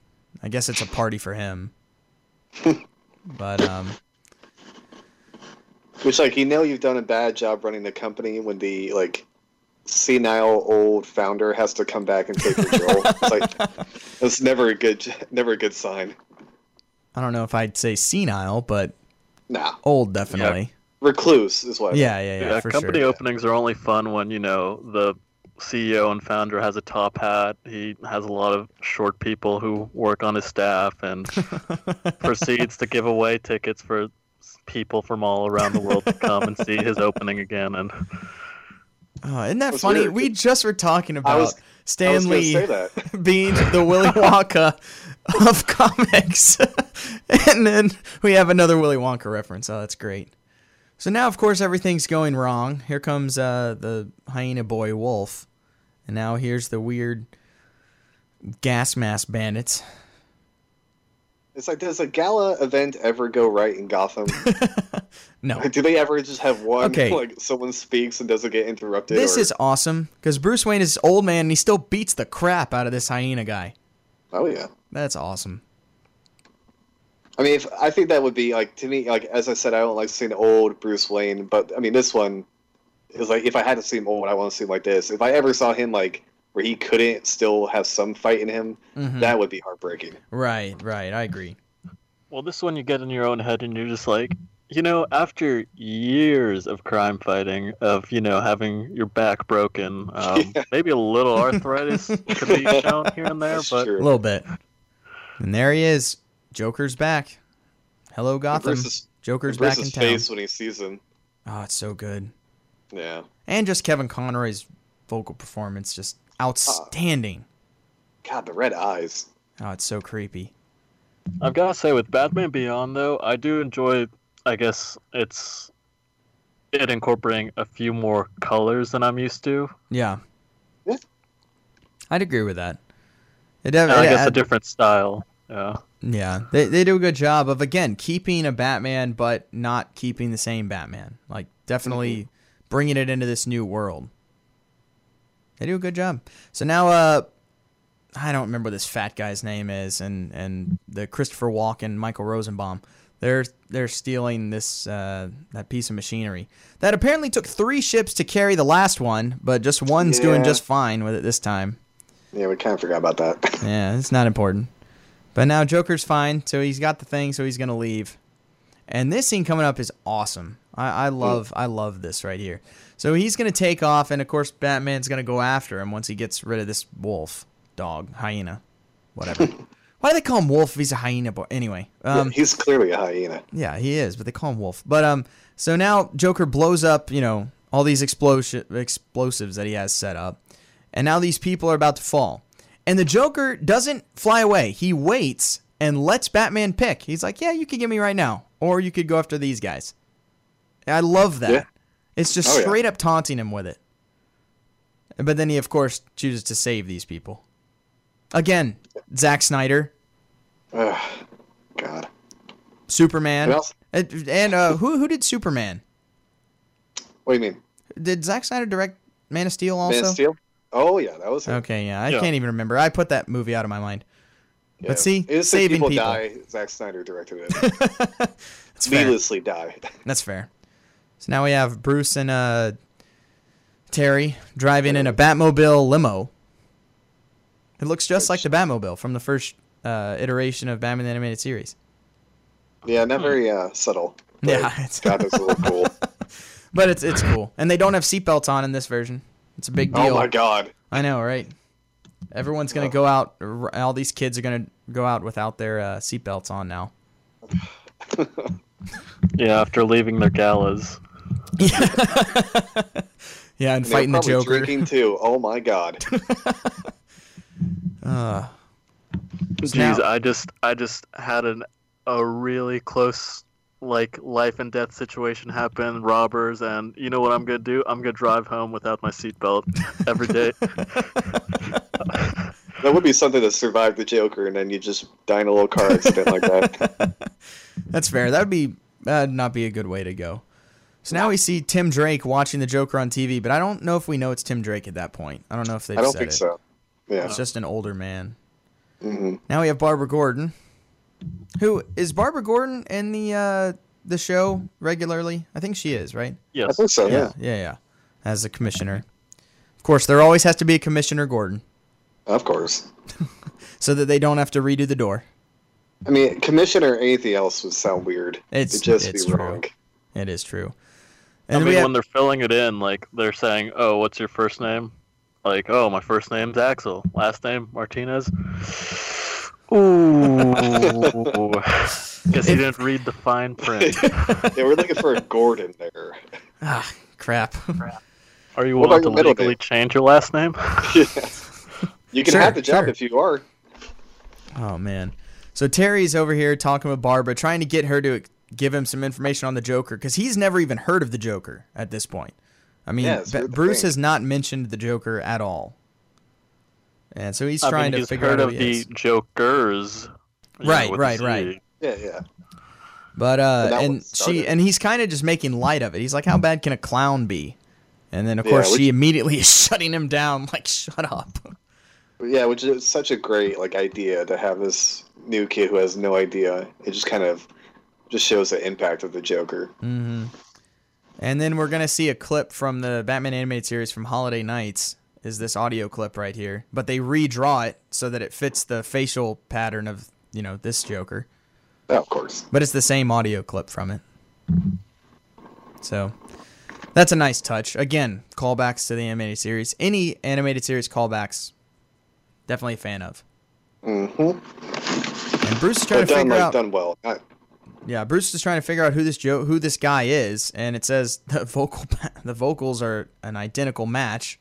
A: I guess it's a party for him. but um,
B: Which, like, you know, you've done a bad job running the company when the like senile old founder has to come back and take control. it's like it's never a good, never a good sign.
A: I don't know if I'd say senile, but
B: Nah,
A: old definitely.
B: recluse is what.
A: Yeah, yeah, yeah,
C: Yeah,
A: for
C: company
A: sure.
C: openings are only fun when you know the CEO and founder has a top hat. He has a lot of short people who work on his staff and proceeds to give away tickets for people from all around the world to come and see his opening again. And
A: Oh, isn't that funny?
B: weird.
A: We just were talking about
B: was-
A: Stan Lee being the Willy Wonka of comics. and then we have another Willy Wonka reference. Oh, that's great. So now, of course, everything's going wrong. Here comes uh, the hyena boy Woof. And now here's the weird gas mask bandits.
B: It's like, does a gala event ever go right in Gotham?
A: No.
B: Like, do they ever just have one
A: Okay.
B: like someone speaks and doesn't get interrupted?
A: This
B: or-
A: is awesome because Bruce Wayne is old man and he still beats the crap out of this hyena guy.
B: oh yeah.
A: That's awesome.
B: I mean, if, I think that would be like to me, like as I said, I don't like seeing old Bruce Wayne, but I mean, this one is like if I had to see him old, I want to see him like this. If I ever saw him like where he couldn't still have some fight in him,
A: Mhm.
B: that would be heartbreaking.
A: Right, right. I agree.
C: well, this one you get in your own head and you're just like, you know, after years of crime fighting, of you know having your back broken, um,
B: Yeah.
C: maybe a little arthritis could be shown here and there,
B: That's
C: but
B: true.
A: A little bit. And there he is. Joker's back. Hello, Gotham.
B: Bruce's,
A: Joker's back in town.
B: face when he sees him.
A: Oh, it's so good.
B: Yeah.
A: And just Kevin Conroy's vocal performance, just outstanding.
B: Uh, God, the red eyes.
A: Oh, it's so creepy.
C: I've got to say, with Batman Beyond, though, I do enjoy. I guess it's it incorporating a few more colors than I'm used to.
A: Yeah.
B: Yeah.
A: I'd agree with that. It
C: And
A: definitely.
C: I guess a different style. Yeah.
A: Yeah, they they do a good job of again keeping a Batman, but not keeping the same Batman. Like definitely mm-hmm. bringing it into this new world. They do a good job. So now, uh, I don't remember what this fat guy's name is, and and the Christopher Walken, Michael Rosenbaum. They're they're stealing this uh, that piece of machinery that apparently took three ships to carry the last one, but just one's doing just fine with it this time.
B: Yeah, we kind of forgot about that.
A: Yeah, it's not important. But now Joker's fine, so he's got the thing, so he's gonna leave. And this scene coming up is awesome. I, I love I love this right here. So he's gonna take off, and of course Batman's gonna go after him once he gets rid of this wolf, dog, hyena, whatever. Why do they call him wolf if he's a hyena? Boy? Anyway, um,
B: Yeah, he's clearly a hyena.
A: yeah, he is, but they call him Wolf. But um, so now Joker blows up, you know, all these explosion explosives that he has set up, and now these people are about to fall, and the Joker doesn't fly away. He waits and lets Batman pick. He's like, "Yeah, you could get me right now, or you could go after these guys." I love that.
B: Yeah.
A: It's just
B: Oh, yeah.
A: straight up taunting him with it. But then he, of course, chooses to save these people. Again, Zack Snyder,
B: Ugh, God.
A: Superman, and, and uh, who who did Superman?
B: What do you mean?
A: Did Zack Snyder direct Man of Steel also?
B: Man of Steel? Oh yeah, that was. it.
A: Okay, yeah, I
C: Yeah.
A: can't even remember. I put that movie out of my mind.
B: Yeah.
A: But see,
B: it is
A: saving
B: people,
A: people.
B: die. Zack Snyder directed it.
A: That's fair.
B: Needlessly die.
A: That's fair. So now we have Bruce and uh, Terry driving in a Batmobile limo. It looks just like the Batmobile from the first uh, iteration of Batman the Animated Series.
B: Yeah, not very uh, subtle.
A: Yeah, it's-
B: God, that's a little cool.
A: But it's it's cool, and they don't have seatbelts on in this version. It's a big deal.
B: oh my God.
A: I know, right? Everyone's gonna
B: Oh.
A: go out. All these kids are gonna go out without their uh, seatbelts on now.
C: Yeah, after leaving their galas.
A: yeah, and
B: And
A: fighting the
B: probably
A: Joker.
B: Drinking too. Oh my God.
A: Uh,
C: Jeez,
A: now-
C: I just I just had an a really close like life and death situation happen, robbers, and you know what I'm gonna do? I'm gonna drive home without my seatbelt every day.
B: That would be something to survive the Joker, and then you just die in a little car accident like that.
A: That's fair. That would be that'd not be a good way to go. So now we see Tim Drake watching the Joker on TV, but I don't know if we know it's Tim Drake at that point. I don't know if they've
B: I don't
A: said
B: think
A: it.
B: so. Yeah.
A: It's just an older man.
B: hmm
A: Now we have Barbara Gordon. Who is Barbara Gordon in the uh, the show regularly? I think she is, right?
B: I think so. Yeah.
A: yeah, yeah. As a commissioner. Of course, there always has to be a Commissioner Gordon,
B: Of course.
A: so that they don't have to redo the door.
B: I mean, commissioner anything else would sound weird.
A: It's-
B: It'd just
A: it's
B: be
A: true.
B: wrong.
A: It is true.
C: I mean,
A: have,
C: when they're filling it in, like they're saying, "Oh, what's your first name?" Like, "Oh, my first name's Axel. Last name Martinez." Ooh. Guess you didn't read the fine print.
B: yeah, we're looking for a Gordon there.
A: ah, crap.
C: Are you
B: What
C: willing to
B: your
C: legally
B: name?
C: change your last name?
B: You can
A: Sure,
B: have the job
A: sure.
B: if you are.
A: Oh man. So Terry's over here talking with Barbara, trying to get her to give him some information on the Joker because he's never even heard of the Joker at this point. I mean,
B: Yeah, it's
A: Ba- Bruce
B: think.
A: has not mentioned the Joker at all, and so he's
C: I
A: trying
C: mean,
A: to
C: he's
A: figure
C: heard
A: out
C: of
A: who he
C: the
A: is.
C: Jokers. you know,
A: Right, right, right.
B: Yeah, yeah.
A: But uh,
B: But
A: and she and he's kind of just making light of it. He's like, "How bad can a clown be?" And then of
B: Yeah,
A: course
B: which-
A: she immediately is shutting him down, like, "Shut up."
B: Yeah, which is such a great like idea to have this new kid who has no idea. It just kind of just shows the impact of the Joker.
A: hmm And then we're gonna see a clip from the Batman animated series from Holiday Knights. Is this audio clip right here? But they redraw it so that it fits the facial pattern of you know this Joker.
B: Oh, of course.
A: But it's the same audio clip from it. So that's a nice touch. Again, callbacks to the animated series. Any animated series callbacks, definitely a fan of.
B: Mm-hmm.
A: And Bruce is trying
B: But
A: to
B: done
A: figure
B: like
A: out.
B: done well. Not,
A: Yeah, Bruce is trying to figure out who this Joe, who this guy is, and it says the vocal, the vocals are an identical match,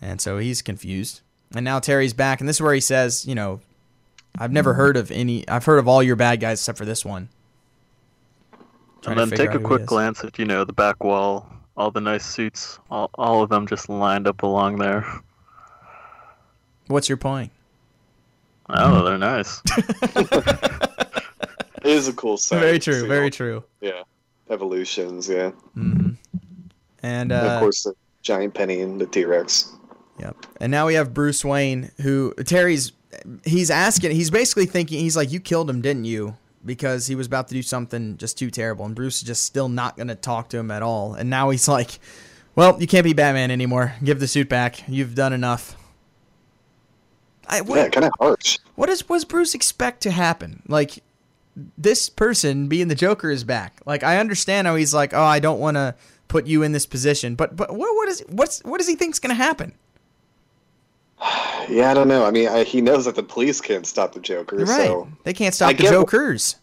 A: and so he's confused. And now Terry's back, and this is where he says, you know, I've never heard of any. I've heard of all your bad guys except for this one. Trying
C: and then take a quick glance at you know the back wall, all the nice suits, all, all of them just lined up along there.
A: What's your point?
C: Oh, they're nice.
B: It is a cool sight.
A: very true. Very
B: all-
A: true.
B: Yeah, evolutions. Yeah,
A: hmm And,
B: and of
A: uh,
B: course the giant penny and the T Rex.
A: Yep. And now we have Bruce Wayne, who Terry's he's asking. He's basically thinking. He's like, "You killed him, didn't you?" Because he was about to do something just too terrible, and Bruce is just still not going to talk to him at all. And now he's like, "Well, you can't be Batman anymore. Give the suit back. You've done enough." I, what,
B: Yeah, kind of harsh.
A: what does was Bruce expect to happen? Like this person being the Joker is back. Like I understand how he's like, "Oh, I don't want to put you in this position," but but what what is what's what does he think's going to happen?
B: Yeah, I don't know. I mean, I, he knows that the police can't stop the Joker.
A: Right.
B: So
A: They can't stop
B: I
A: the
B: get-
A: Jokers.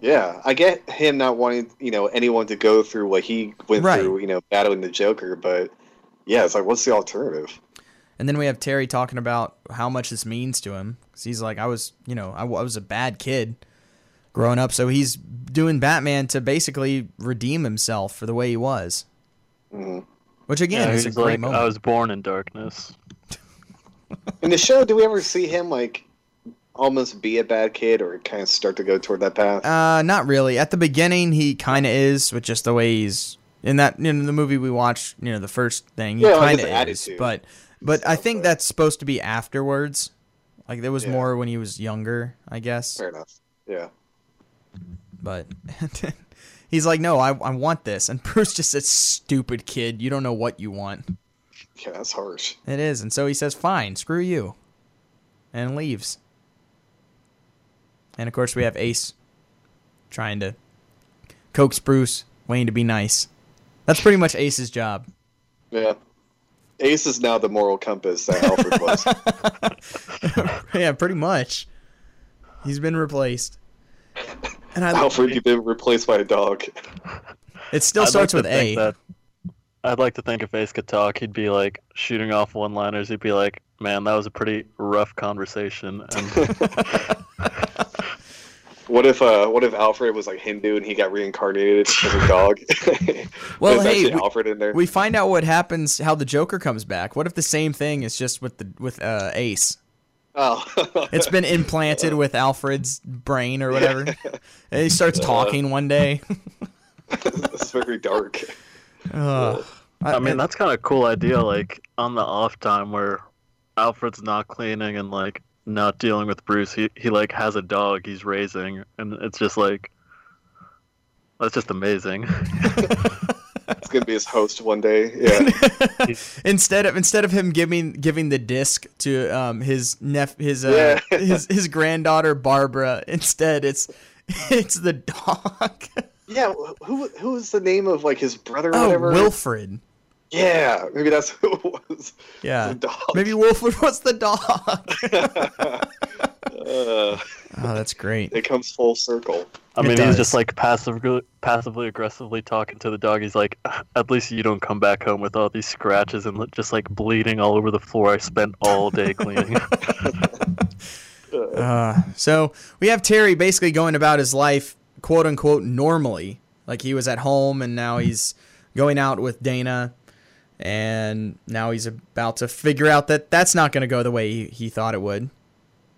B: yeah, I get him not wanting you know anyone to go through what he went
A: Right.
B: through. You know, battling the Joker, but yeah, it's like, what's the alternative?
A: And then we have Terry talking about how much this means to him. 'Cause he's like, I was, you know, I was a bad kid growing up. So he's doing Batman to basically redeem himself for the way he was.
B: Mhm.
A: Which again
C: yeah,
A: is a great
C: like,
A: moment.
C: I was born in darkness.
B: In the show, do we ever see him like almost be a bad kid or kind of start to go toward that path?
A: Uh, not really. At the beginning, he kind of is, with just the way he's in that in the movie we watched. You know, the first thing he
B: Yeah,
A: kind
B: his
A: of is,
B: attitude
A: but but I think
B: but-
A: that's supposed to be afterwards. Like there was
B: Yeah.
A: more when he was younger, I guess.
B: Fair enough. Yeah.
A: But he's like, no, I, I want this. And Bruce just says, stupid kid, you don't know what you want.
B: Yeah, that's harsh.
A: It is. And so he says, fine, screw you. And leaves. And of course, we have Ace trying to coax Bruce Wayne to be nice. That's pretty much Ace's job.
B: Yeah. Ace is now the moral compass that Alfred was.
A: yeah, pretty much. He's been replaced. And I,
B: Alfred, you've been replaced by a dog.
A: it still
C: I'd
A: starts
C: like
A: with
C: to think
A: A.
C: That, I'd like to think if Ace could talk, he'd be like shooting off one-liners. He'd be like, "Man, that was a pretty rough conversation." And
B: What if uh what if Alfred was like Hindu and he got reincarnated as a dog?
A: Well, hey, we-
B: Alfred in there.
A: We find out what happens, how the Joker comes back. What if the same thing is just with the with uh, Ace?
B: Oh,
A: It's been implanted with Alfred's brain or whatever. And he starts uh-huh. talking one day.
B: it's very dark.
A: Ugh.
C: I mean, that's kind of a cool idea. Like on the off time where Alfred's not cleaning and like not dealing with Bruce, he he like has a dog he's raising, and it's just like that's just amazing.
B: It's gonna be his host one day. Yeah.
A: instead of instead of him giving giving the disc to um his nep his uh,
B: Yeah.
A: his his granddaughter Barbara, instead it's it's the dog.
B: yeah. Who who was the name of like his brother or
A: oh,
B: whatever?
A: Wilfred.
B: Yeah, maybe that's who it was.
A: Yeah. Maybe Wilfred was the dog.
B: Uh,
A: oh, that's great.
B: it comes full circle.
C: I
A: It
C: mean,
A: does.
C: he's just like passively passively aggressively talking to the dog. He's like, "At least you don't come back home with all these scratches and just like bleeding all over the floor. I spent all day cleaning."
A: Uh, so we have Terry basically going about his life, quote unquote, normally. Like he was at home and now he's going out with Dana. And now he's about to figure out that that's not going to go the way he, he thought it would.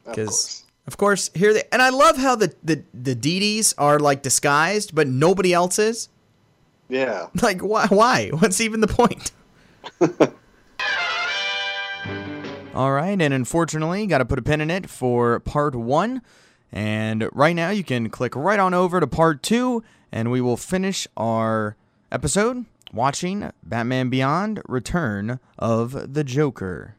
B: Of
A: 'Cause-
B: course.
A: Of course, here they and I love how the the the Dee Dees are like disguised, but nobody else is.
B: Yeah.
A: Like why? Why? What's even the point? All right, and unfortunately, got to put a pin in it for part one. And right now, you can click right on over to part two, and we will finish our episode watching Batman Beyond: Return of the Joker.